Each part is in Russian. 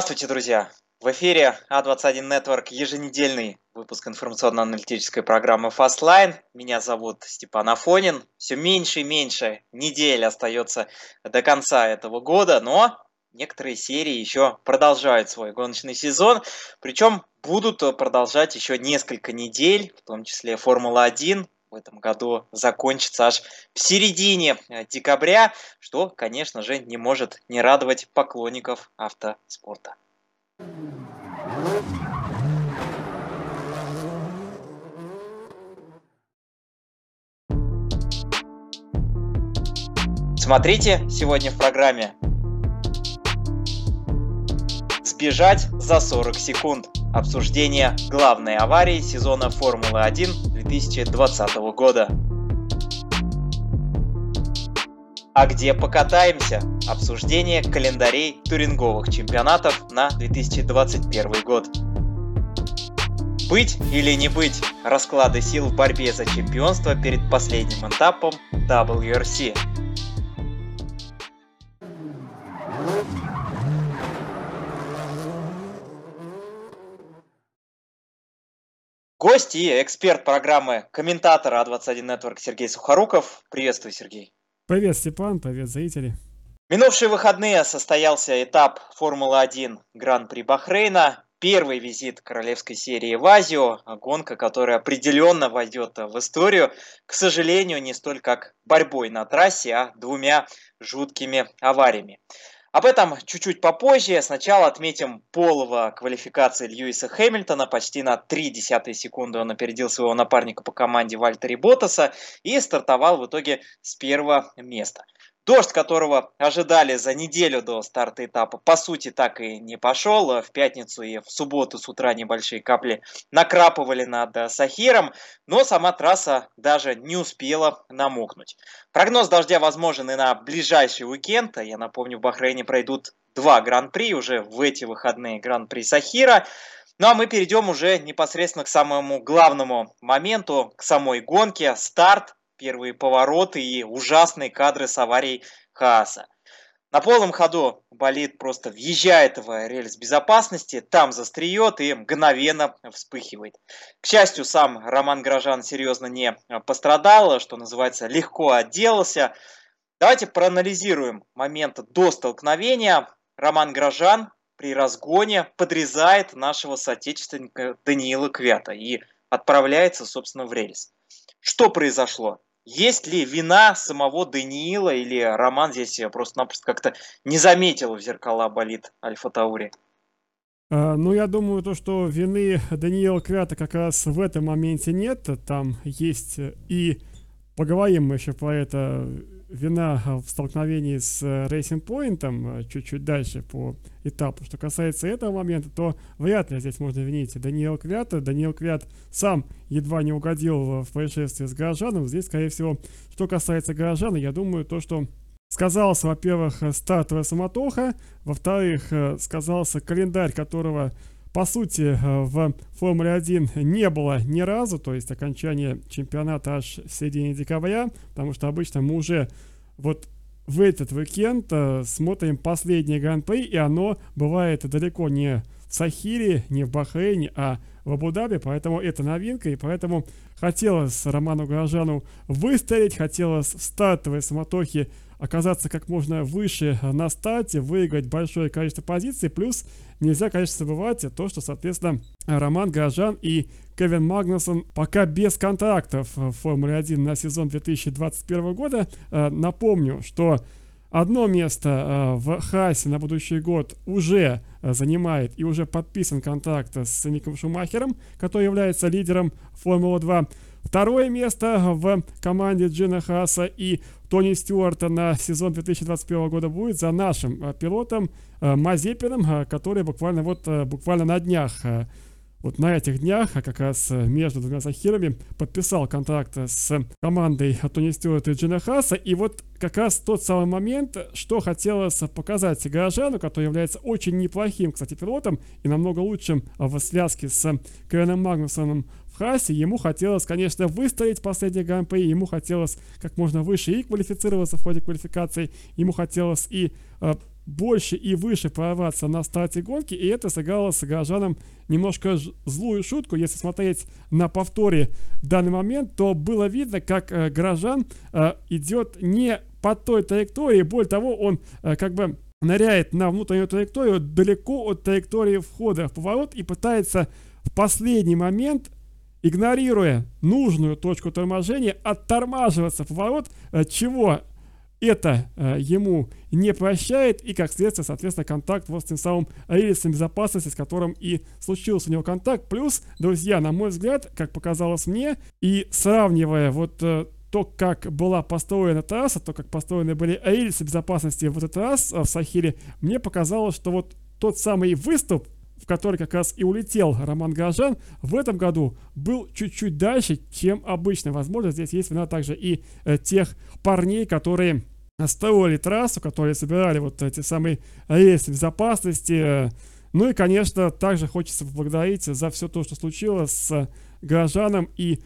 Здравствуйте, друзья! В эфире А21 Network еженедельный выпуск информационно-аналитической программы Fastline. Меня зовут Степан Афонин. Все меньше и меньше недель остается до конца этого года, но некоторые серии еще продолжают свой гоночный сезон. Причем будут продолжать еще несколько недель, в том числе Формула-1, в этом году закончится аж в середине декабря, что, конечно же, не может не радовать поклонников автоспорта. Смотрите сегодня в программе. Сбежать за 40 секунд. Обсуждение главной аварии сезона Формулы-1 2020 года. А где покатаемся? Обсуждение календарей туринговых чемпионатов на 2021 год. Быть или не быть? Расклады сил в борьбе за чемпионство перед последним этапом WRC. Гость и эксперт программы комментатор А21 Network Сергей Сухоруков. Приветствую, Сергей. Привет, Степан, привет, зрители. Минувшие выходные состоялся этап Формулы-1 Гран-при Бахрейна. Первый визит королевской серии в Азию, гонка, которая определенно войдет в историю, к сожалению, не столь как борьбой на трассе, а двумя жуткими авариями. Об этом чуть-чуть попозже. Сначала отметим полого квалификации Льюиса Хэмилтона. Почти на 3 десятые секунды он опередил своего напарника по команде Вальтери Ботаса и стартовал в итоге с первого места. Дождь, которого ожидали за неделю до старта этапа, по сути так и не пошел. В пятницу и в субботу с утра небольшие капли накрапывали над Сахиром, но сама трасса даже не успела намокнуть. Прогноз дождя возможен и на ближайший уикенд. Я напомню, в Бахрейне пройдут два гран-при уже в эти выходные гран-при Сахира. Ну а мы перейдем уже непосредственно к самому главному моменту, к самой гонке. Старт первые повороты и ужасные кадры с аварией Хааса. На полном ходу болид просто въезжает в рельс безопасности, там застреет и мгновенно вспыхивает. К счастью, сам Роман Грожан серьезно не пострадал, что называется, легко отделался. Давайте проанализируем момент до столкновения. Роман Грожан при разгоне подрезает нашего соотечественника Даниила Квята и отправляется, собственно, в рельс. Что произошло? Есть ли вина самого Даниила или Роман здесь просто-напросто как-то не заметил в зеркала болит Альфа Таури? А, ну, я думаю, то, что вины Даниила Квята как раз в этом моменте нет. Там есть и поговорим мы еще про это вина в столкновении с Racing Point чуть-чуть дальше по этапу. Что касается этого момента, то вряд ли здесь можно винить Даниил Квята. Даниил Квят сам едва не угодил в происшествие с горожаном. Здесь, скорее всего, что касается горожана, я думаю, то, что сказался, во-первых, стартовая самотоха, во-вторых, сказался календарь, которого по сути, в Формуле 1 не было ни разу, то есть окончание чемпионата аж в середине декабря, потому что обычно мы уже вот в этот уикенд э, смотрим последний гран-при, и оно бывает далеко не в Сахире, не в Бахрейне, а в Абу-Даби, поэтому это новинка, и поэтому хотелось Роману Горожану выстрелить, хотелось в стартовой самотохе оказаться как можно выше на старте, выиграть большое количество позиций, плюс нельзя, конечно, забывать то, что, соответственно, Роман Горожан и Кевин Магнусон пока без контрактов в Формуле 1 на сезон 2021 года. Э, напомню, что Одно место э, в Хасе на будущий год уже э, занимает и уже подписан контракт с Ником Шумахером, который является лидером Формулы-2. Второе место в команде Джина Хаса и Тони Стюарта на сезон 2021 года будет за нашим э, пилотом Мазепиным, который буквально вот буквально на днях вот на этих днях, а как раз э, между двумя Захирами, подписал контракт с командой Тони Стюарта и Джина Хаса. И вот как раз тот самый момент, что хотелось показать горожану, который является очень неплохим, кстати, пилотом и намного лучшим в связке с Кевином Магнусоном Хасе. Ему хотелось, конечно, выстоять последний гран-при, ему хотелось как можно выше и квалифицироваться в ходе квалификации, ему хотелось и э, больше и выше прорваться на старте гонки, и это сыграло с горожанам немножко злую шутку. Если смотреть на повторе в данный момент, то было видно, как э, горожан э, идет не по той траектории, более того, он э, как бы ныряет на внутреннюю траекторию далеко от траектории входа в поворот и пытается в последний момент игнорируя нужную точку торможения, оттормаживаться поворот, э, чего это э, ему не прощает, и как следствие, соответственно, контакт вот с тем самым рельсом безопасности, с которым и случился у него контакт. Плюс, друзья, на мой взгляд, как показалось мне, и сравнивая вот э, то, как была построена трасса, то, как построены были рельсы безопасности в этот раз в Сахиле, мне показалось, что вот тот самый выступ, в который как раз и улетел Роман Горожан, в этом году был чуть-чуть дальше, чем обычно. Возможно, здесь есть вина также и э, тех парней, которые строили трассу, которые собирали вот эти самые рейсы безопасности. Ну и, конечно, также хочется поблагодарить за все то, что случилось с горожаном и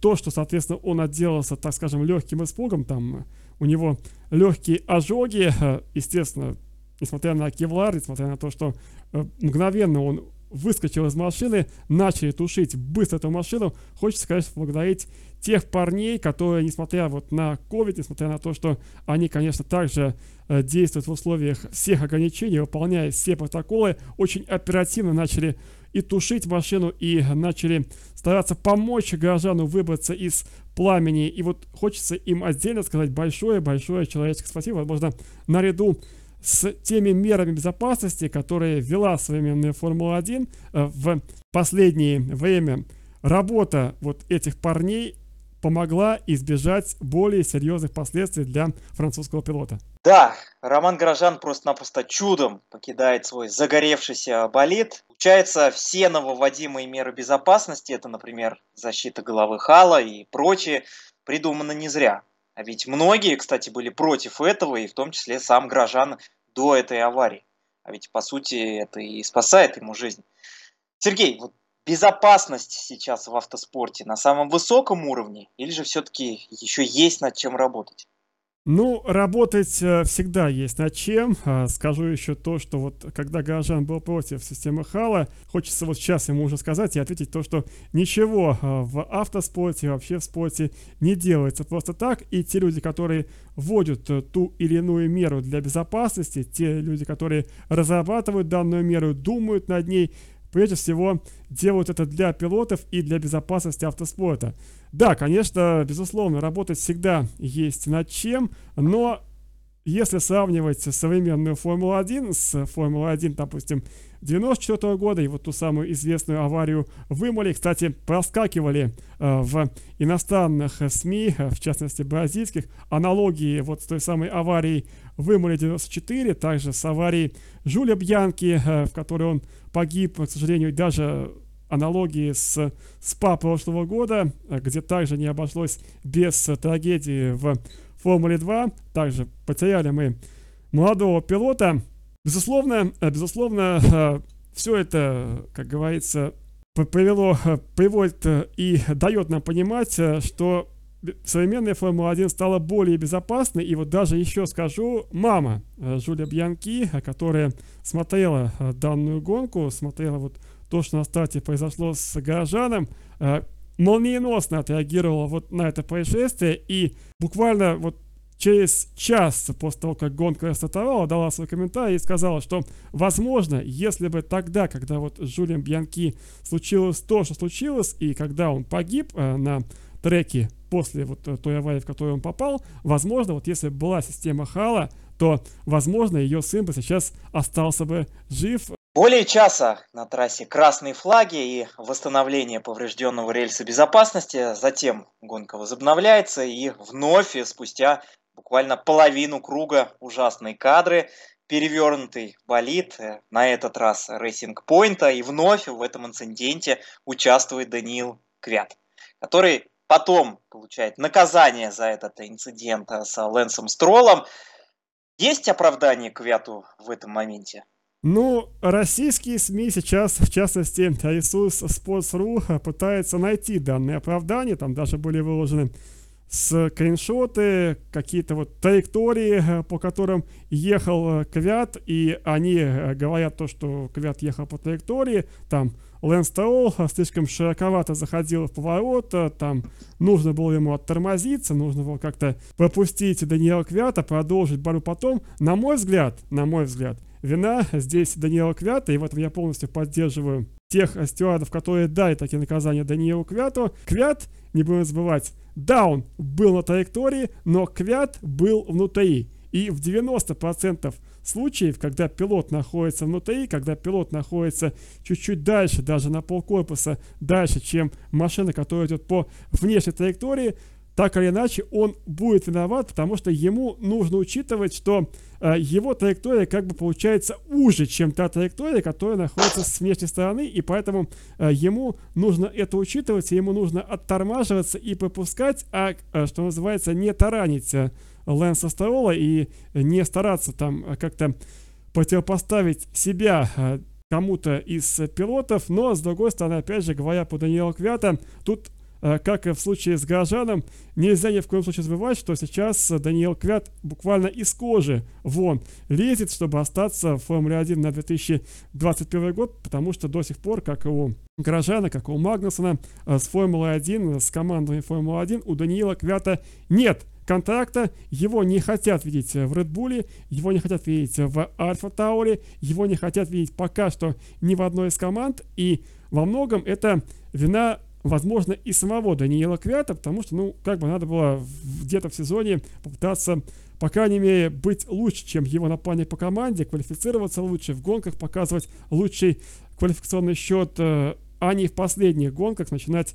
то, что, соответственно, он отделался, так скажем, легким испугом. Там у него легкие ожоги, естественно, несмотря на кевлар, несмотря на то, что э, мгновенно он выскочил из машины, начали тушить быстро эту машину. Хочется, конечно, поблагодарить тех парней, которые, несмотря вот на COVID, несмотря на то, что они, конечно, также э, действуют в условиях всех ограничений, выполняя все протоколы, очень оперативно начали и тушить машину, и начали стараться помочь горожану выбраться из пламени. И вот хочется им отдельно сказать большое-большое человеческое спасибо. Возможно, наряду с теми мерами безопасности, которые ввела современная Формула-1 э, в последнее время. Работа вот этих парней помогла избежать более серьезных последствий для французского пилота. Да, Роман Горожан просто-напросто чудом покидает свой загоревшийся болид. Получается, все нововводимые меры безопасности, это, например, защита головы Хала и прочее, придуманы не зря. А ведь многие, кстати, были против этого, и в том числе сам Грожан до этой аварии. А ведь, по сути, это и спасает ему жизнь. Сергей, вот безопасность сейчас в автоспорте на самом высоком уровне или же все-таки еще есть над чем работать? Ну, работать э, всегда есть над чем. А, скажу еще то, что вот когда Горожан был против системы Хала, хочется вот сейчас ему уже сказать и ответить то, что ничего а, в автоспорте, вообще в спорте не делается просто так. И те люди, которые вводят э, ту или иную меру для безопасности, те люди, которые разрабатывают данную меру, думают над ней, прежде всего делают это для пилотов и для безопасности автоспорта. Да, конечно, безусловно, работать всегда есть над чем, но если сравнивать современную Формулу-1 с Формулой-1, допустим, 94 года и вот ту самую известную аварию в кстати, проскакивали э, в иностранных СМИ, в частности бразильских, аналогии вот с той самой аварией в Имоле 94, также с аварией Жюля Бьянки, э, в которой он погиб, к сожалению, даже аналогии с СПА прошлого года, где также не обошлось без трагедии в Формуле 2. Также потеряли мы молодого пилота. Безусловно, безусловно, все это, как говорится, привело, приводит и дает нам понимать, что современная Формула-1 стала более безопасной. И вот даже еще скажу, мама Жюля Бьянки, которая смотрела данную гонку, смотрела вот то, что на старте произошло с горожаном, э, молниеносно отреагировала вот на это происшествие и буквально вот через час после того, как гонка стартовала, дала свой комментарий и сказала, что, возможно, если бы тогда, когда вот с Жюлем Бьянки случилось то, что случилось, и когда он погиб э, на треке после вот той аварии, в которую он попал, возможно, вот если бы была система Хала, то, возможно, ее сын бы сейчас остался бы жив, более часа на трассе красные флаги и восстановление поврежденного рельса безопасности. Затем гонка возобновляется и вновь спустя буквально половину круга ужасные кадры, перевернутый болид, э, на этот раз Racing Point а, и вновь в этом инциденте участвует Даниил Квят, который потом получает наказание за этот инцидент с Лэнсом Стролом. Есть оправдание Квяту в этом моменте? Ну, российские СМИ сейчас, в частности, ресурс Sports.ru, пытаются найти данные оправдания. Там даже были выложены скриншоты, какие-то вот траектории, по которым ехал Квят, и они говорят то, что Квят ехал по траектории, там Лэнс Таул слишком широковато заходил в поворот, там нужно было ему оттормозиться, нужно было как-то пропустить Даниэла Квята, продолжить борьбу потом. На мой взгляд, на мой взгляд, вина здесь Даниэла Квята, и в этом я полностью поддерживаю тех стюардов, которые дали такие наказания Даниэлу Квяту. Квят, не будем забывать, да, он был на траектории, но Квят был внутри. И в 90% случаев, когда пилот находится внутри, когда пилот находится чуть-чуть дальше, даже на полкорпуса дальше, чем машина, которая идет по внешней траектории, так или иначе он будет виноват, потому что ему нужно учитывать, что э, его траектория как бы получается уже, чем та траектория, которая находится с внешней стороны, и поэтому э, ему нужно это учитывать, ему нужно оттормаживаться и пропускать, а, э, что называется, не таранить э, Лэнса Старола и не стараться там как-то противопоставить себя э, кому-то из пилотов, но с другой стороны, опять же, говоря по Даниэлу Квята, тут Э, как и в случае с горожаном, нельзя ни в коем случае забывать, что сейчас Даниэл Квят буквально из кожи вон лезет, чтобы остаться в Формуле 1 на 2021 год, потому что до сих пор, как и у горожана, как и у Магнусона, э, с Формулой 1, с командами Формулы 1 у Даниила Квята нет контракта, его не хотят видеть в Red Bull, его не хотят видеть в Альфа Тауре, его не хотят видеть пока что ни в одной из команд, и во многом это вина возможно, и самого Даниила Квята, потому что, ну, как бы надо было где-то в сезоне попытаться, по крайней мере, быть лучше, чем его напарник по команде, квалифицироваться лучше, в гонках показывать лучший квалификационный счет, э, а не в последних гонках начинать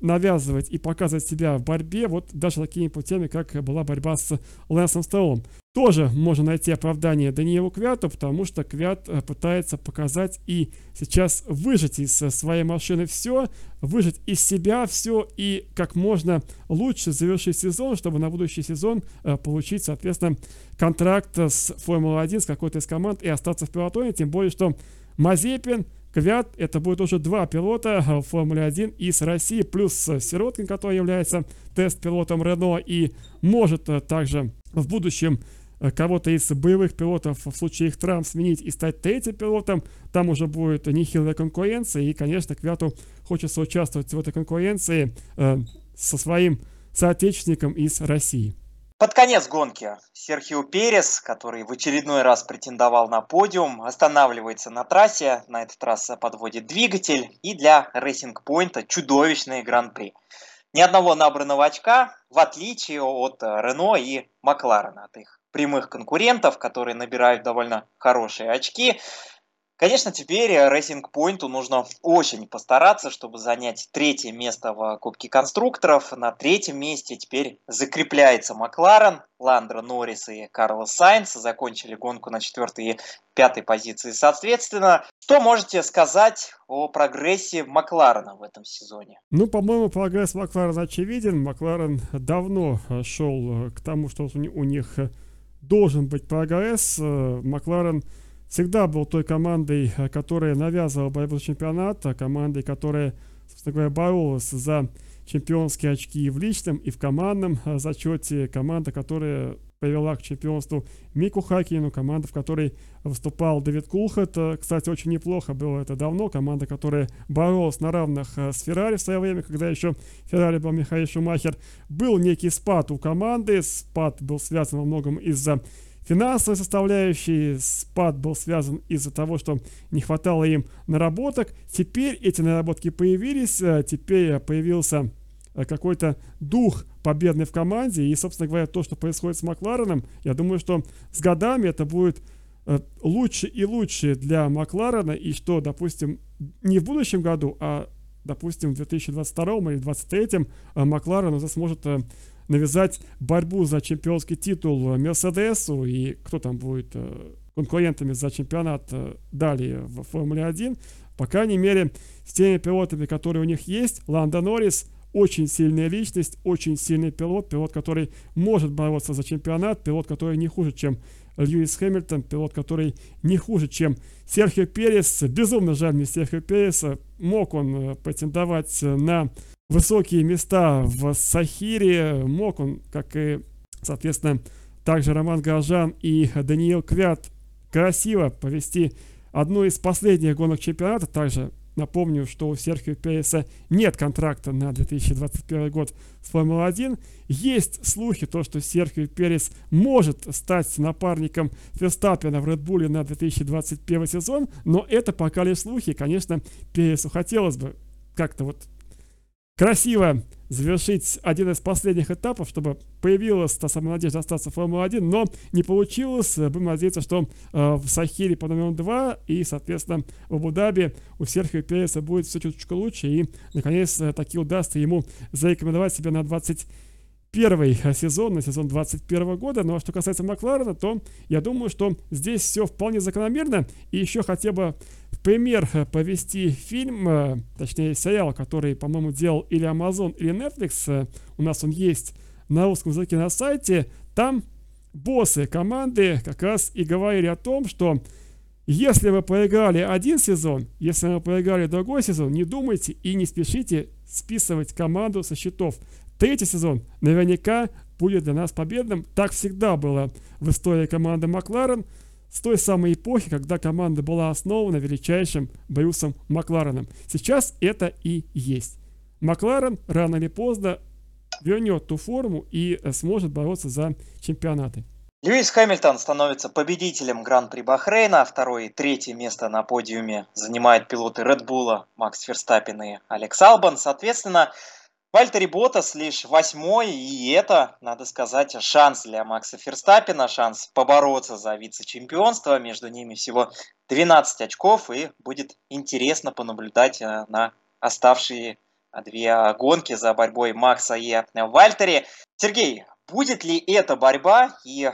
навязывать и показывать себя в борьбе, вот даже такими путями, как была борьба с Лэнсом Стеллом. Тоже можно найти оправдание Даниилу Квяту, потому что Квят э, пытается показать и сейчас выжать из э, своей машины все, выжать из себя все и как можно лучше завершить сезон, чтобы на будущий сезон получить, соответственно, контракт с Формулой-1, с какой-то из команд и остаться в пилотоне, тем более, что Мазепин Квят это будет уже два пилота в Формуле 1 из России, плюс Сироткин, который является тест-пилотом Рено и может э, также в будущем э, кого-то из боевых пилотов в случае их травм сменить и стать третьим пилотом. Там уже будет нехилая конкуренция, и, конечно, Квяту хочется участвовать в этой конкуренции э, со своим соотечественником из России. Под конец гонки Серхио Перес, который в очередной раз претендовал на подиум, останавливается на трассе. На этот раз подводит двигатель. И для Racing Point чудовищный гран-при. Ни одного набранного очка, в отличие от Рено и Макларена, от их прямых конкурентов, которые набирают довольно хорошие очки. Конечно, теперь Racing Point нужно очень постараться, чтобы занять третье место в Кубке конструкторов. На третьем месте теперь закрепляется Макларен, Ландро Норрис и Карлос Сайнс закончили гонку на четвертой и пятой позиции соответственно. Что можете сказать о прогрессе Макларена в этом сезоне? Ну, по-моему, прогресс Макларена очевиден. Макларен давно шел к тому, что у них должен быть прогресс. Макларен всегда был той командой, э, которая навязывала борьбу за чемпионат, а командой, которая, собственно говоря, боролась за чемпионские очки и в личном, и в командном э, зачете. Команда, которая привела к чемпионству Мику Хакину, команда, в которой выступал Дэвид Кулхат. Э, кстати, очень неплохо было это давно. Команда, которая боролась на равных с Феррари в свое время, когда еще Феррари был Михаил Шумахер. Был некий спад у команды. Спад был связан во многом из-за Финансовой составляющей спад был связан из-за того, что не хватало им наработок. Теперь эти наработки появились, э, теперь появился э, какой-то дух победный в команде. И, собственно говоря, то, что происходит с Маклареном, я думаю, что с годами это будет э, лучше и лучше для Макларена. И что, допустим, не в будущем году, а, допустим, в 2022 или 2023 Макларен уже сможет навязать борьбу за чемпионский титул Мерседесу и кто там будет э, конкурентами за чемпионат э, далее в Формуле 1. По крайней мере, с теми пилотами, которые у них есть, Ланда Норрис очень сильная личность, очень сильный пилот, пилот, который может бороться за чемпионат, пилот, который не хуже, чем Льюис Хэмилтон, пилот, который не хуже, чем Серхио Перес. Безумно жаль мне Серхио Переса. Мог он э, претендовать на высокие места в Сахире. Мог он, как и, соответственно, также Роман Горжан и Даниил Квят красиво повести одну из последних гонок чемпионата. Также напомню, что у Серхио Переса нет контракта на 2021 год с Формулой-1. Есть слухи, то, что Серхио Перес может стать напарником Ферстаппена в Редбуле на 2021 сезон, но это пока лишь слухи. Конечно, Пересу хотелось бы как-то вот красиво завершить один из последних этапов, чтобы появилась та самая надежда остаться в Формуле-1, но не получилось. Будем надеяться, что э, в Сахире по номеру 2 и, соответственно, в Абу-Даби у Серхио Переса будет все чуточку лучше, и, наконец, таки удастся ему зарекомендовать себя на 20 первый сезон, на сезон 21 года. Ну а что касается Макларена, то я думаю, что здесь все вполне закономерно. И еще хотя бы пример повести фильм, э, точнее сериал, который, по-моему, делал или Amazon, или Netflix. Э, у нас он есть на русском языке на сайте. Там боссы команды как раз и говорили о том, что если вы проиграли один сезон, если вы проиграли другой сезон, не думайте и не спешите списывать команду со счетов. Третий сезон наверняка будет для нас победным. Так всегда было в истории команды Макларен с той самой эпохи, когда команда была основана величайшим Брюсом Маклареном. Сейчас это и есть. Макларен рано или поздно вернет ту форму и сможет бороться за чемпионаты. Льюис Хэмилтон становится победителем Гран-при Бахрейна. Второе и третье место на подиуме занимают пилоты Bull Макс Ферстаппин и Алекс Албан. Соответственно, Вальтери Ботас лишь восьмой, и это, надо сказать, шанс для Макса Ферстаппина, шанс побороться за вице-чемпионство. Между ними всего 12 очков, и будет интересно понаблюдать э, на оставшие две гонки за борьбой Макса и Вальтери. Сергей, будет ли эта борьба, и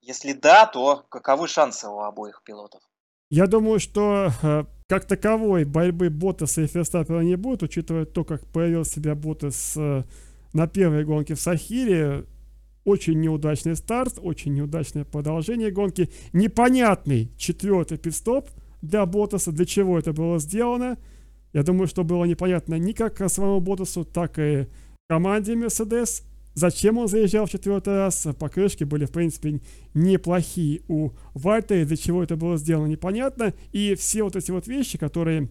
если да, то каковы шансы у обоих пилотов? Я думаю, что э, как таковой борьбы Ботаса и Ферстаппера не будет, учитывая то, как появил себя Ботас э, на первой гонке в Сахире. Очень неудачный старт, очень неудачное продолжение гонки. Непонятный четвертый пидстоп для Ботаса, для чего это было сделано. Я думаю, что было непонятно ни как самому Ботасу, так и команде Мерседес. Зачем он заезжал в четвертый раз? Покрышки были, в принципе, неплохие у Вальтера, для чего это было сделано, непонятно. И все вот эти вот вещи, которые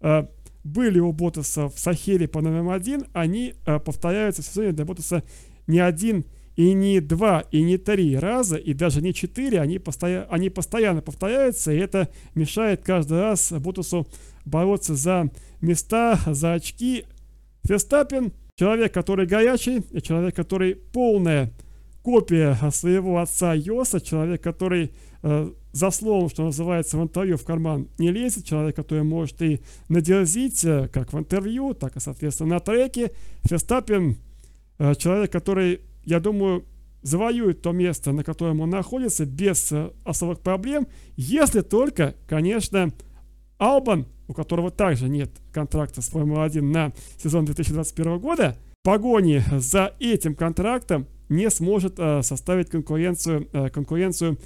э, были у Ботаса в Сахеле по номерам один, они э, повторяются в сезоне для Ботаса не один и не два, и не три раза, и даже не четыре, они, постоя... они постоянно повторяются, и это мешает каждый раз Ботасу бороться за места, за очки. Ферстаппин Человек, который горячий, и человек, который полная копия своего отца Йоса, человек, который э, за словом, что называется, в интервью в карман не лезет, человек, который может и надерзить, э, как в интервью, так и, соответственно, на треке. Ферстаппин э, человек, который, я думаю, завоюет то место, на котором он находится, без э, особых проблем, если только, конечно, Албан у которого также нет контракта с Формулой-1 на сезон 2021 года, погони за этим контрактом не сможет э, составить конкуренцию, э, конкуренцию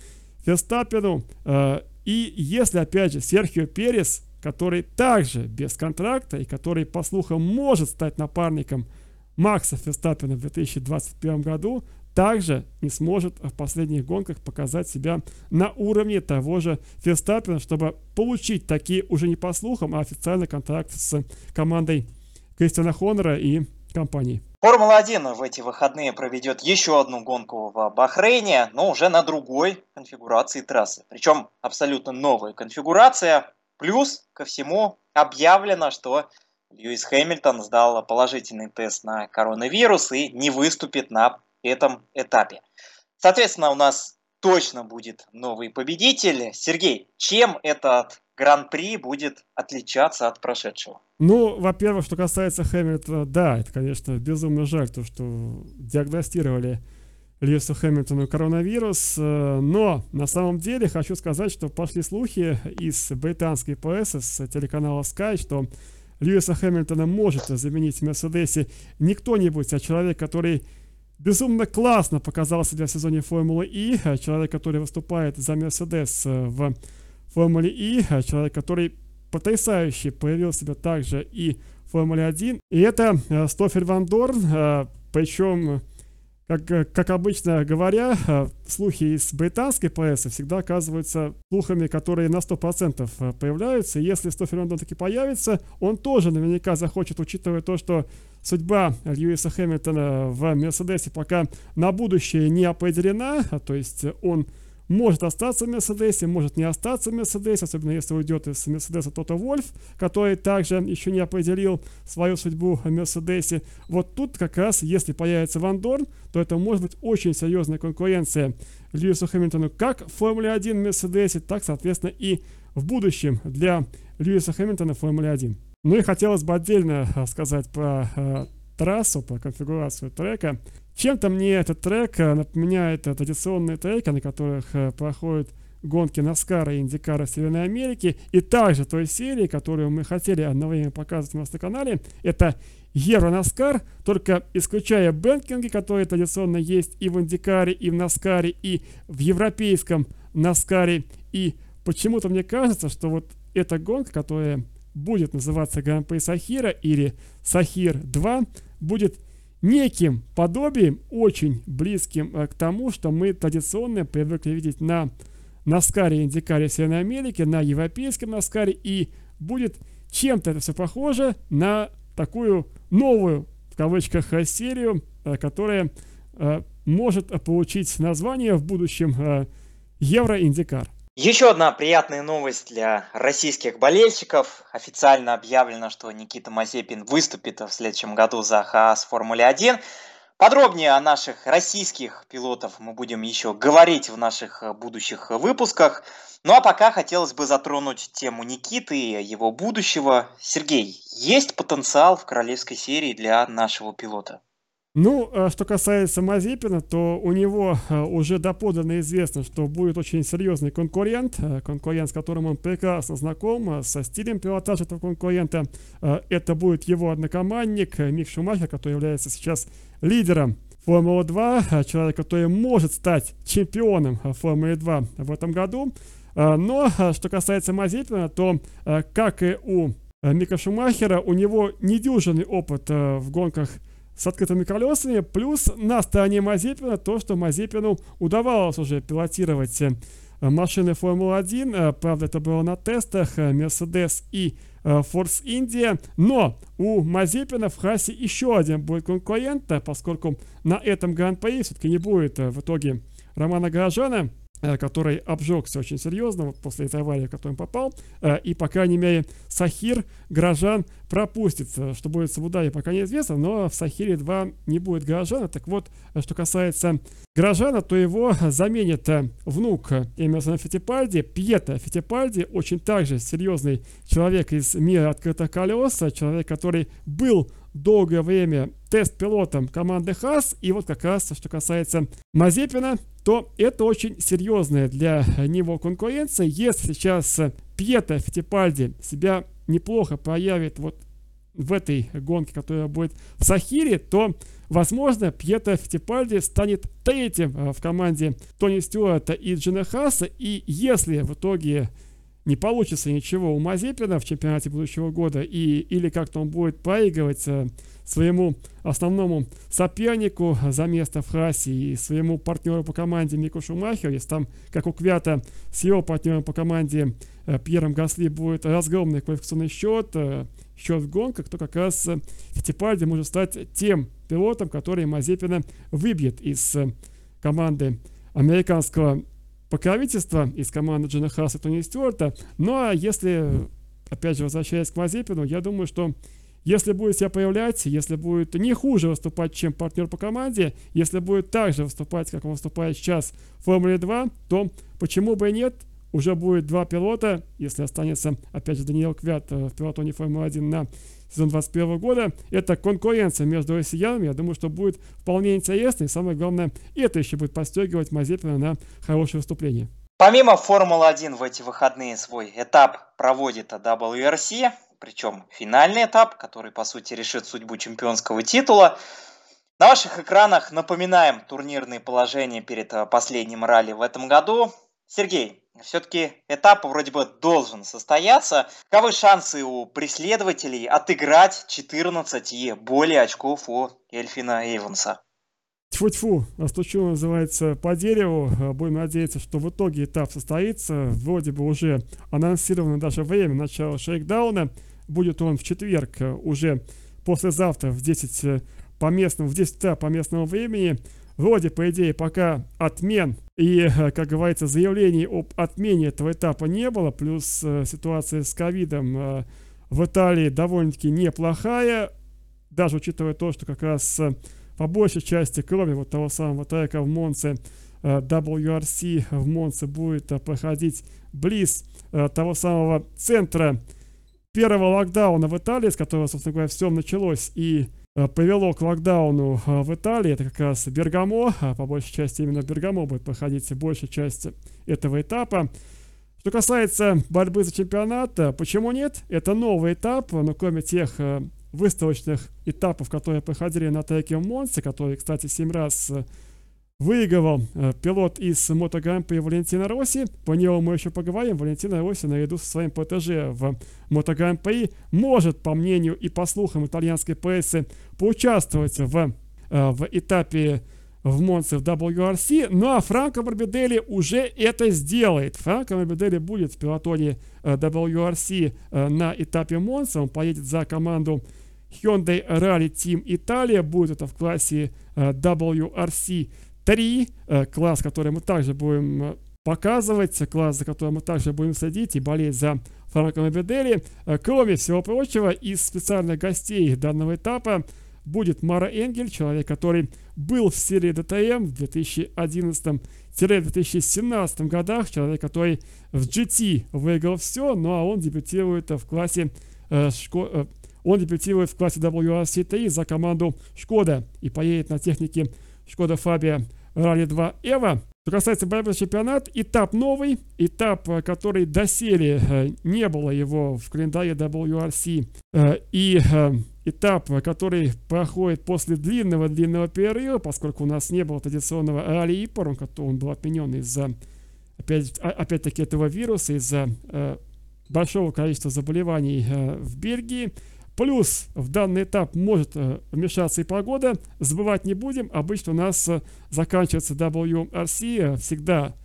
Ферстаппену. Э, и если, опять же, Серхио Перес, который также без контракта и который, по слухам, может стать напарником Макса Ферстаппена в 2021 году, также не сможет в последних гонках показать себя на уровне того же Ферстаппина, чтобы получить такие уже не по слухам, а официальный контракт с командой Кристиана Хонора и компанией. Формула-1 в эти выходные проведет еще одну гонку в Бахрейне, но уже на другой конфигурации трассы. Причем абсолютно новая конфигурация. Плюс ко всему объявлено, что Льюис Хэмилтон сдал положительный тест на коронавирус и не выступит на этом этапе. Соответственно, у нас точно будет новый победитель. Сергей, чем этот гран-при будет отличаться от прошедшего? Ну, во-первых, что касается Хэмилтона, да, это, конечно, безумно жаль, то, что диагностировали Льюису Хэмилтону коронавирус, но на самом деле хочу сказать, что пошли слухи из британской прессы, с телеканала Sky, что Льюиса Хэмилтона может заменить в Мерседесе не кто-нибудь, а человек, который безумно классно показал себя в сезоне Формулы И. Человек, который выступает за Мерседес в Формуле И. Человек, который потрясающе проявил себя также и в Формуле-1. И это Стофель Ван Дорн, причем как, э, как обычно говоря, э, слухи из британской прессы всегда оказываются слухами, которые на 100% э, появляются. И если Стофер Лондон таки появится, он тоже наверняка захочет, учитывая то, что судьба Льюиса Хэмилтона в Мерседесе пока на будущее не определена, то есть он может остаться в Мерседесе, может не остаться в Мерседесе, особенно если уйдет из Мерседеса Тото Вольф, который также еще не определил свою судьбу в Мерседесе. Вот тут как раз, если появится Ван Дорн, то это может быть очень серьезная конкуренция Льюису Хэмилтону как в Формуле 1 в Мерседесе, так, соответственно, и в будущем для Льюиса Хэмилтона в Формуле 1. Ну и хотелось бы отдельно сказать про э, трассу, про конфигурацию трека. Чем-то мне этот трек э, напоминает традиционные треки, на которых э, проходят гонки Наскара и Индикара Северной Америки. И также той серии, которую мы хотели одновременно показывать у нас на канале, это Евро Наскар, только исключая бэнкинги, которые традиционно есть и в Индикаре, и в Наскаре, и в европейском Наскаре. И почему-то мне кажется, что вот эта гонка, которая будет называться Гран-при Сахира или Сахир 2, будет неким подобием, очень близким э, к тому, что мы традиционно привыкли видеть на Наскаре и Индикаре Северной Америки, на европейском Наскаре, и будет чем-то это все похоже на такую новую, в кавычках, серию, э, которая э, может получить название в будущем Евро-Индикар. Еще одна приятная новость для российских болельщиков. Официально объявлено, что Никита Мазепин выступит в следующем году за ХААС Формуле 1. Подробнее о наших российских пилотов мы будем еще говорить в наших будущих выпусках. Ну а пока хотелось бы затронуть тему Никиты и его будущего. Сергей, есть потенциал в королевской серии для нашего пилота? Ну, а что касается Мазепина, то у него э, уже доподлинно известно, что будет очень серьезный конкурент, э, конкурент, с которым он прекрасно знаком, э, со стилем пилотажа этого конкурента. Это будет его однокомандник Мик Шумахер, который является сейчас лидером Формулы-2, человек, который может стать чемпионом Формулы 2 в этом году. Но что касается Мазепина, то, как и у Мика Шумахера, у него недюжинный опыт в гонках с открытыми колесами, плюс на стороне Мазепина то, что Мазепину удавалось уже пилотировать э, машины Формулы-1, э, правда это было на тестах э, Mercedes и Force India, но у Мазепина в Хасе еще один будет конкурент, поскольку на этом Гран-при все-таки не будет в итоге Романа Горожана, Э, который обжегся очень серьезно вот после этой аварии, в которую он попал. Э, и, по крайней мере, Сахир Грожан пропустит. Что будет с Абу-Даби, пока неизвестно, но в Сахире 2 не будет Грожана. Так вот, что касается Грожана, то его заменит э, внук Эмерсона Фитипальди, Пьета Фитипальди, очень также серьезный человек из мира открытых колес, человек, который был долгое время тест-пилотом команды ХАС. И вот как раз, что касается Мазепина, то это очень серьезная для него конкуренция. Если сейчас Пьета Фитипальди себя неплохо проявит вот в этой гонке, которая будет в Сахире, то, возможно, Пьета Фитипальди станет третьим э, в команде Тони Стюарта и Джина Хаса. И если в итоге не получится ничего у Мазепина в чемпионате будущего года, и, или как-то он будет проигрывать э, своему основному сопернику за место в Хасе и своему партнеру по команде Мику Шумахеру, если там, как у Квята, с его партнером по команде э, Пьером Гасли будет разгромный квалификационный счет, э, счет в гонках, то как раз э, Фитипальди может стать тем пилотом, который Мазепина выбьет из э, команды американского покровительства из команды Джина Хаса и Тони Стюарта. Ну а если, опять же, возвращаясь к Мазепину, я думаю, что если будет себя появлять, если будет не хуже выступать, чем партнер по команде, если будет так же выступать, как он выступает сейчас в Формуле 2, то почему бы и нет? Уже будет два пилота, если останется, опять же, Даниэл Квят э, в пилотоне Формулы-1 на сезон 2021 года. Это конкуренция между россиянами. Я думаю, что будет вполне интересно. И самое главное, это еще будет подстегивать Мазепина на хорошее выступление. Помимо Формулы-1 в эти выходные свой этап проводит WRC, причем финальный этап, который, по сути, решит судьбу чемпионского титула. На ваших экранах напоминаем турнирные положения перед э, последним ралли в этом году. Сергей, все-таки этап вроде бы должен состояться. Каковы шансы у преследователей отыграть 14 и более очков у Эльфина Эйвенса? Тьфу-тьфу, стучу, называется, по дереву. Будем надеяться, что в итоге этап состоится. Вроде бы уже анонсировано даже время начала шейкдауна. Будет он в четверг, уже послезавтра в 10 по местному, в 10 утра по местному времени. Вроде, по идее, пока отмен. И, как говорится, заявлений об отмене этого этапа не было, плюс э, ситуация с ковидом э, в Италии довольно-таки неплохая, даже учитывая то, что как раз э, по большей части, кроме вот того самого трека в Монце, э, WRC в Монце будет э, проходить близ э, того самого центра первого локдауна в Италии, с которого, собственно говоря, все началось. И Э, повело к локдауну э, в Италии, это как раз Бергамо, а по большей части именно Бергамо будет проходить большая часть этого этапа. Что касается борьбы за чемпионат, почему нет? Это новый этап, но кроме тех э, выставочных этапов, которые проходили на треке в Монсе, которые, кстати, 7 раз выигрывал э, пилот из MotoGP Валентина Росси. По нему мы еще поговорим. Валентина Росси наряду со своим ПТЖ в MotoGP может, по мнению и по слухам итальянской прессы, поучаствовать в, э, в этапе в Монце в WRC, ну а Франко Барбидели уже это сделает. Франко Барбидели будет в пилотоне э, WRC на этапе Монца, он поедет за команду Hyundai Rally Team Italia, будет это в классе WRC 3, э, класс, который мы также будем э, показывать, класс, за которым мы также будем следить и болеть за Франко Мобедели. Э, кроме всего прочего, из специальных гостей данного этапа будет Мара Энгель, человек, который был в серии ДТМ в 2011-2017 годах, человек, который в GT выиграл все, ну а он дебютирует в классе э, э, он дебютирует в классе WRC3 за команду Шкода и поедет на технике Шкода Фабия Ралли 2 Эва. Что касается борьбы чемпионат, этап новый, этап, э, который доселе э, не было его в календаре WRC, э, и этап, который проходит после длинного-длинного перерыва, поскольку у нас не было традиционного ралли Ипор, он, он был отменен из-за, опять, а, опять-таки, этого вируса, из-за большого количества заболеваний в Бельгии. Плюс в данный этап может э, вмешаться и погода. Забывать не будем. Обычно у нас э, заканчивается WRC э, всегда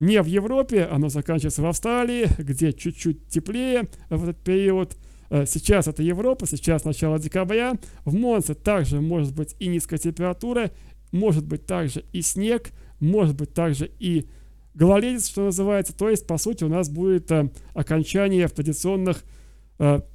не в Европе, оно заканчивается в Австралии, где чуть-чуть теплее в этот период. Сейчас это Европа, сейчас начало декабря. В Монце также может быть и низкая температура, может быть также и снег, может быть также и гололедец, что называется. То есть, по сути, у нас будет окончание в традиционных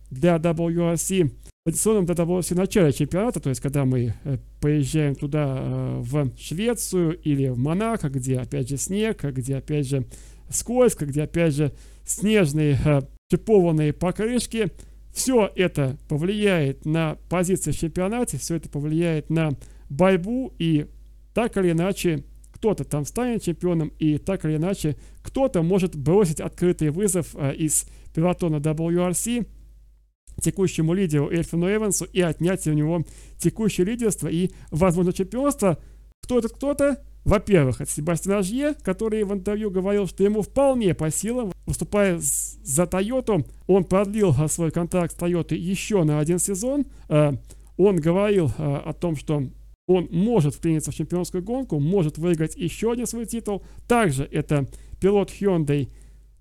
для WRC традиционном для WRC начале чемпионата, то есть когда мы э, поезжаем туда э, в Швецию или в Монако, где опять же снег, где опять же скользко, где опять же снежные э, шипованные покрышки, все это повлияет на позиции в чемпионате, все это повлияет на борьбу и так или иначе кто-то там станет чемпионом и так или иначе кто-то может бросить открытый вызов из пилотона WRC текущему лидеру Эльфину Эвансу и отнять у него текущее лидерство и, возможно, чемпионство. Кто этот кто-то? Во-первых, это Себастьян Ажье, который в интервью говорил, что ему вполне по силам, выступая за Тойоту, он продлил а, свой контракт с Тойотой еще на один сезон. А, он говорил а, о том, что он может вклиниться в чемпионскую гонку, может выиграть еще один свой титул. Также это пилот Hyundai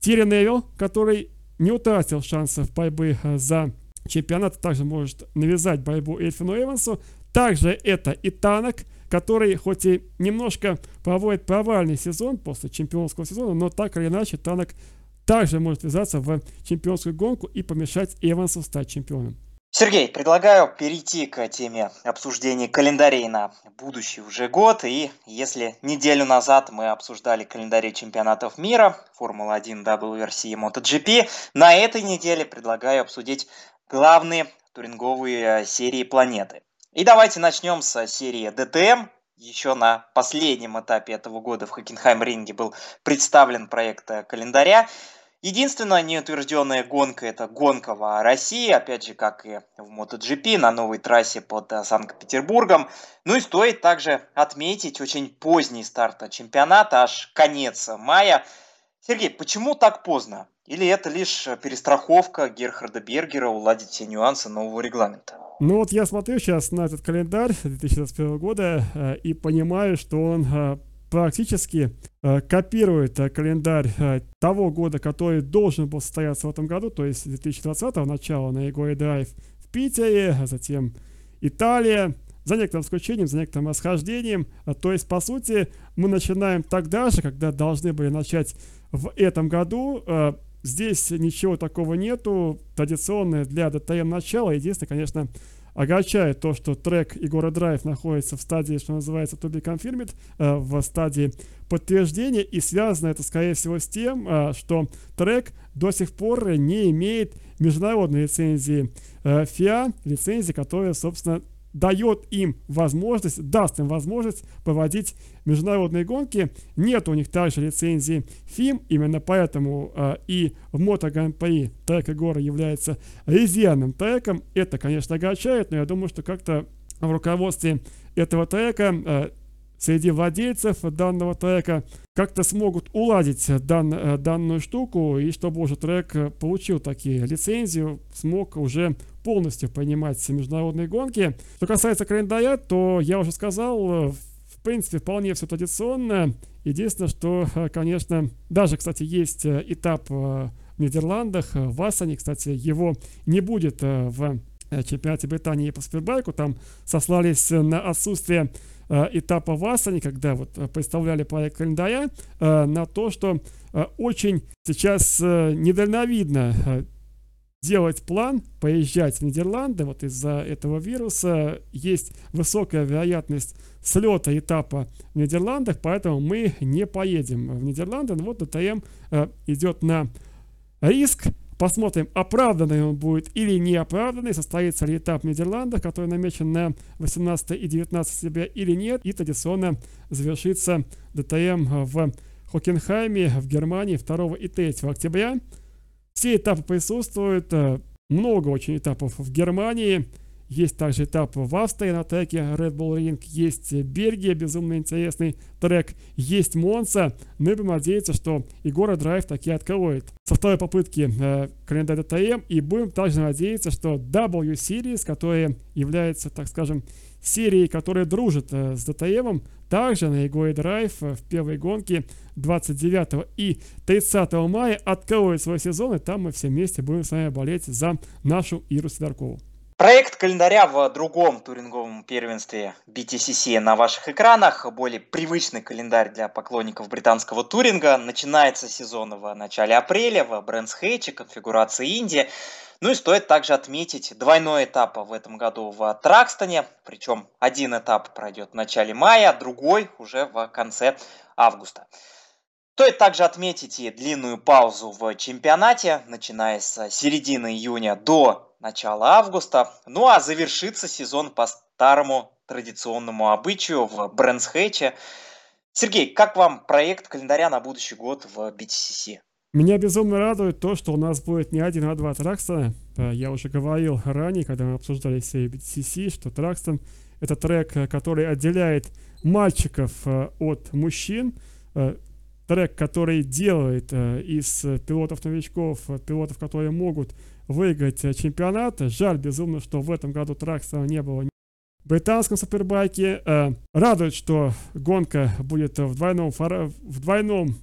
Тири Невилл, который не утратил шансов борьбы за чемпионата также может навязать борьбу Эльфину Эвансу. Также это и Танок, который хоть и немножко проводит провальный сезон после чемпионского сезона, но так или иначе Танок также может ввязаться в чемпионскую гонку и помешать Эвансу стать чемпионом. Сергей, предлагаю перейти к теме обсуждения календарей на будущий уже год. И если неделю назад мы обсуждали календари чемпионатов мира, Формула-1, WRC и MotoGP, на этой неделе предлагаю обсудить главные туринговые э, серии планеты. И давайте начнем с серии DTM. Еще на последнем этапе этого года в Хокенхайм-ринге был представлен проект э, календаря. Единственная неутвержденная гонка это гонка в России, опять же, как и в MotoGP, на новой трассе под э, Санкт-Петербургом. Ну и стоит также отметить очень поздний старт чемпионата, аж конец мая. Сергей, почему так поздно? Или это лишь перестраховка Герхарда Бергера уладить все нюансы нового регламента? Ну вот я смотрю сейчас на этот календарь 2021 года э, и понимаю, что он э, практически э, копирует э, календарь э, того года, который должен был состояться в этом году, то есть 2020 начала на Егоре Драйв в Питере, а затем Италия, за некоторым исключением, за некоторым расхождением. То есть, по сути, мы начинаем тогда же, когда должны были начать в этом году. А, здесь ничего такого нету. Традиционное для DTM начало. Единственное, конечно, огорчает то, что трек Егора Драйв находится в стадии, что называется, to be confirmed, э, в стадии подтверждения, и связано это, скорее всего, с тем, э, что трек до сих пор не имеет международной лицензии э, FIA, лицензии, которая, собственно, дает им возможность, даст им возможность проводить международные гонки. Нет у них также лицензии FIM, именно поэтому э, и в Grand Prix трек Егора является резервным треком. Это, конечно, огорчает, но я думаю, что как-то в руководстве этого трека э, среди владельцев данного трека как-то смогут уладить дан, э, данную штуку, и чтобы уже трек получил такие лицензии, смог уже полностью понимать международные гонки. Что касается календаря, то я уже сказал, э, в принципе, вполне все традиционно. Единственное, что, конечно, даже, кстати, есть этап в Нидерландах, в Ассане, кстати, его не будет в чемпионате Британии по супербайку, там сослались на отсутствие Э, этапа в Асане, когда вот э, представляли проект календаря, э, на то, что очень сейчас недальновидно делать план, поезжать в Нидерланды, вот из-за этого вируса есть высокая вероятность слета этапа в Нидерландах, поэтому мы не поедем в Нидерланды. Но вот ДТМ идет на риск, Посмотрим, оправданный он будет или неоправданный, состоится ли этап в Нидерландах, который намечен на 18 и 19 сентября или нет. И традиционно завершится ДТМ в Хокенхайме в Германии 2 и 3 октября. Все этапы присутствуют, э, много очень этапов в Германии. Есть также этап в Австрии на треке Red Bull Ring. Есть Бельгия, безумно интересный трек. Есть Монса. Мы будем надеяться, что Егора Драйв таки откроет со второй попытки э, календарь DTM. И будем также надеяться, что W Series, которая является, так скажем, серией, которая дружит э, с DTM, также на Егоре Драйв в первой гонке 29 и 30 мая откроет свой сезон, и там мы все вместе будем с вами болеть за нашу Иру Сидоркову. Проект календаря в другом туринговом первенстве BTCC на ваших экранах. Более привычный календарь для поклонников британского туринга. Начинается сезон в начале апреля в Брэнс Хейче, конфигурации Индии. Ну и стоит также отметить двойной этап в этом году в Тракстоне. Причем один этап пройдет в начале мая, другой уже в конце августа. Стоит также отметить и длинную паузу в чемпионате, начиная с середины июня до начала августа. Ну а завершится сезон по старому традиционному обычаю в Брэнсхэтче. Сергей, как вам проект календаря на будущий год в BTCC? Меня безумно радует то, что у нас будет не один, а два Тракстона. Э, я уже говорил ранее, когда мы обсуждали BTCC, что Тракстон — это трек, э, который отделяет мальчиков э, от мужчин, трек, который делает из пилотов-новичков, пилотов, которые могут выиграть чемпионат. Жаль безумно, что в этом году Тракса не было в британском супербайке. Радует, что гонка будет в двойном, в двойном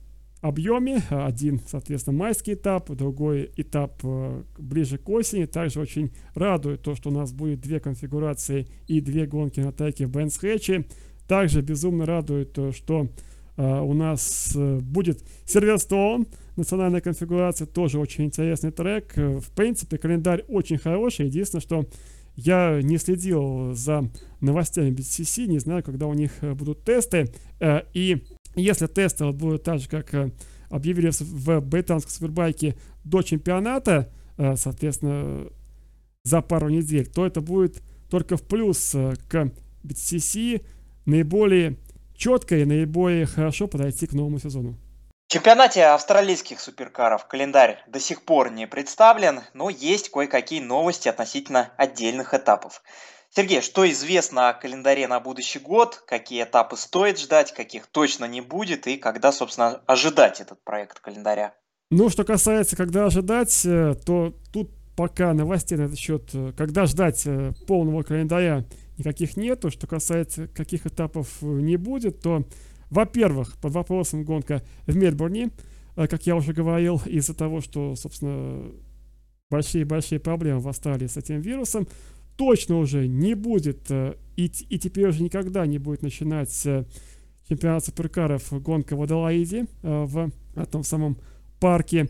объеме. Один, соответственно, майский этап, другой этап э, ближе к осени. Также очень радует то, что у нас будет две конфигурации и две гонки на треке в Бенсхэтче. Также безумно радует, то, что э, у нас э, будет Сильверстоун, национальная конфигурация, тоже очень интересный трек. В принципе, календарь очень хороший. Единственное, что я не следил за новостями BCC, не знаю, когда у них будут тесты. И если тесты будут так же, как объявили в британском супербайке до чемпионата, соответственно, за пару недель, то это будет только в плюс к BCC наиболее четко и наиболее хорошо подойти к новому сезону. В чемпионате австралийских суперкаров календарь до сих пор не представлен, но есть кое-какие новости относительно отдельных этапов. Сергей, что известно о календаре на будущий год? Какие этапы стоит ждать, каких точно не будет и когда, собственно, ожидать этот проект календаря? Ну, что касается, когда ожидать, э, то тут пока новостей на этот счет, э, когда ждать э, полного календаря никаких нету. Что касается каких этапов не будет, то, во-первых, под вопросом гонка в Мельбурне, как я уже говорил, из-за того, что, собственно, большие-большие проблемы восстали с этим вирусом, точно уже не будет и, и теперь уже никогда не будет начинать чемпионат суперкаров гонка в Адалаиде в этом самом парке.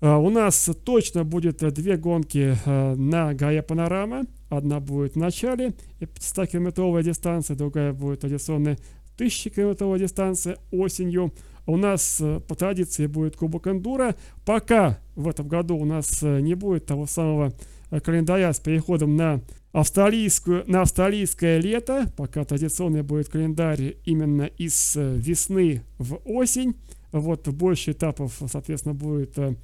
У нас точно будет две гонки на Гая Панорама. Одна будет в начале 500-километровая дистанция, другая будет традиционная 1000-километровая дистанция осенью. У нас по традиции будет Кубок Эндура. Пока в этом году у нас не будет того самого календаря с переходом на австралийскую, на австралийское лето, пока традиционный будет календарь именно из весны в осень. Вот больше этапов, соответственно, будет э,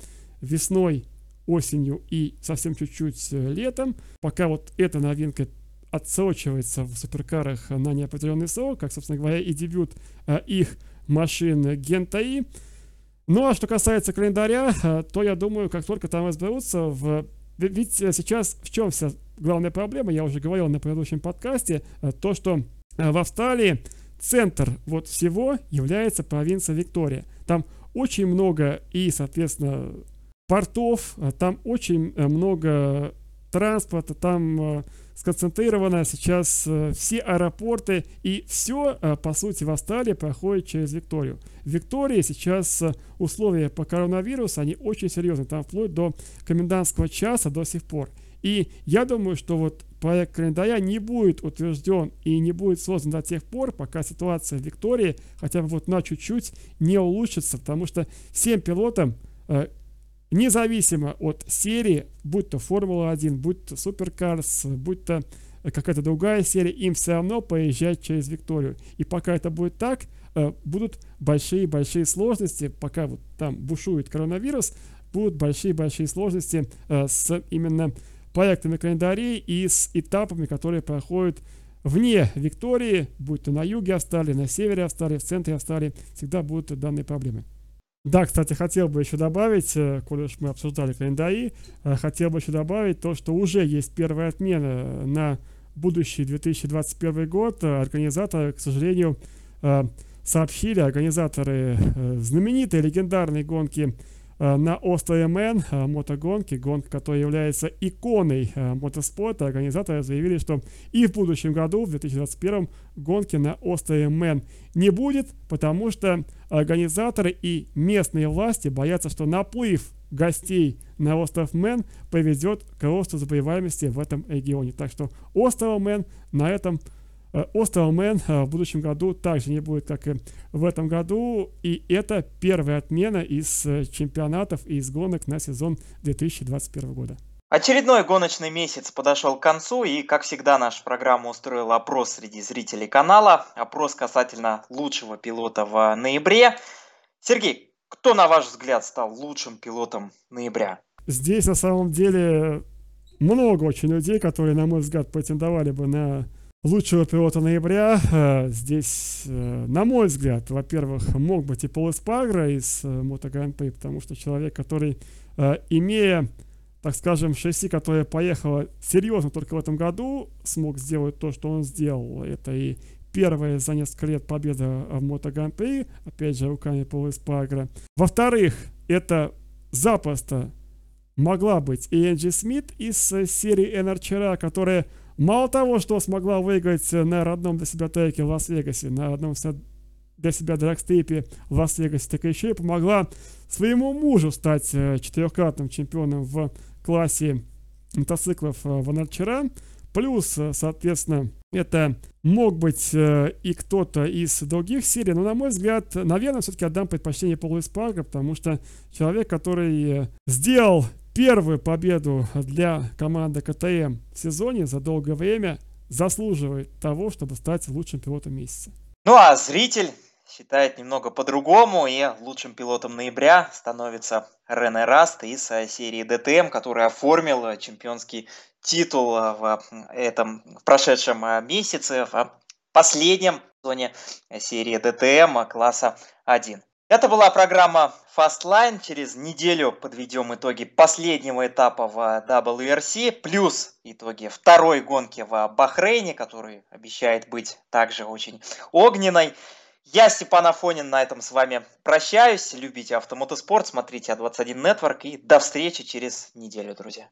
весной, осенью и совсем чуть-чуть э, летом. Пока вот эта новинка отсрочивается в суперкарах на неопределенный срок, как, собственно говоря, и дебют э, их машин Гентаи. Ну а что касается календаря, то я думаю, как только там разберутся в... Ведь сейчас в чем вся главная проблема, я уже говорил на предыдущем подкасте, то, что в Австралии центр вот всего является провинция Виктория. Там очень много и, соответственно, портов, а там очень э, много транспорта, там э, сконцентрировано сейчас э, все аэропорты, и все, по сути, в Австралии проходит через Викторию. В Виктории сейчас условия по коронавирусу, они очень серьезные, там вплоть до комендантского часа до сих пор. И я думаю, что вот проект календаря не будет утвержден и не будет создан до тех пор, пока ситуация в Виктории хотя бы вот на чуть-чуть не улучшится, потому что всем пилотам э, независимо от серии, будь то Формула-1, будь то Суперкарс, будь то какая-то другая серия, им все равно поезжать через Викторию. И пока это будет так, э, будут большие-большие сложности, пока вот там бушует коронавирус, будут большие-большие сложности э, с именно проектами календарей и с этапами, которые проходят вне Виктории, будь то на юге Австралии, на севере Австралии, в центре Австралии, всегда будут данные проблемы. Да, кстати, хотел бы еще добавить, э, коль уж мы обсуждали календари, э, хотел бы еще добавить то, что уже есть первая отмена на будущий 2021 год. Организаторы, к сожалению, э, сообщили, организаторы знаменитой легендарной гонки Э, на острове Мэн э, мотогонки, гонка, которая является иконой э, мотоспорта, организаторы заявили, что и в будущем году, в 2021, гонки на острове Мэн не будет, потому что организаторы и местные власти боятся, что наплыв гостей на остров Мэн поведет к росту заболеваемости в этом регионе. Так что остров Мэн на этом Э, Остров Мэн э, в будущем году также не будет, как и в этом году. И это первая отмена из э, чемпионатов и из гонок на сезон 2021 года. Очередной гоночный месяц подошел к концу, и, как всегда, наша программа устроила опрос среди зрителей канала. Опрос касательно лучшего пилота в ноябре. Сергей, кто, на ваш взгляд, стал лучшим пилотом ноября? Здесь, на самом деле, много очень людей, которые, на мой взгляд, претендовали бы на лучшего пилота ноября э, здесь, э, на мой взгляд, во-первых, мог быть и Пол Эспагро из э, Мото потому что человек, который, имея, так скажем, шасси, которое поехало серьезно только в этом году, смог сделать то, что он сделал. Это и первая за несколько лет победа в Мото опять же, руками Пола Эспагро. Во-вторых, это запросто могла быть и Энджи Смит из серии NRCR, которая Мало того, что смогла выиграть на родном для себя треке в Лас-Вегасе, на родном для себя драгстрипе в Лас-Вегасе, так еще и помогла своему мужу стать э, четырехкратным чемпионом в классе мотоциклов э, в Анарчера. Плюс, э, соответственно, это мог быть и кто-то из других серий, но, на мой взгляд, наверное, все-таки отдам предпочтение Полу Испарго, потому что человек, который сделал первую победу для команды КТМ в сезоне за долгое время заслуживает того, чтобы стать лучшим пилотом месяца. Ну а зритель считает немного по-другому, и лучшим пилотом ноября становится Рене Раст из серии ДТМ, который оформил чемпионский титул в этом в прошедшем месяце, в последнем зоне серии ДТМ класса 1. Это была программа Fastline. Через неделю подведем итоги последнего этапа в WRC, плюс итоги второй гонки в Бахрейне, который обещает быть также очень огненной. Я, Степан Афонин, на этом с вами прощаюсь. Любите автомотоспорт, смотрите А21 Network и до встречи через неделю, друзья.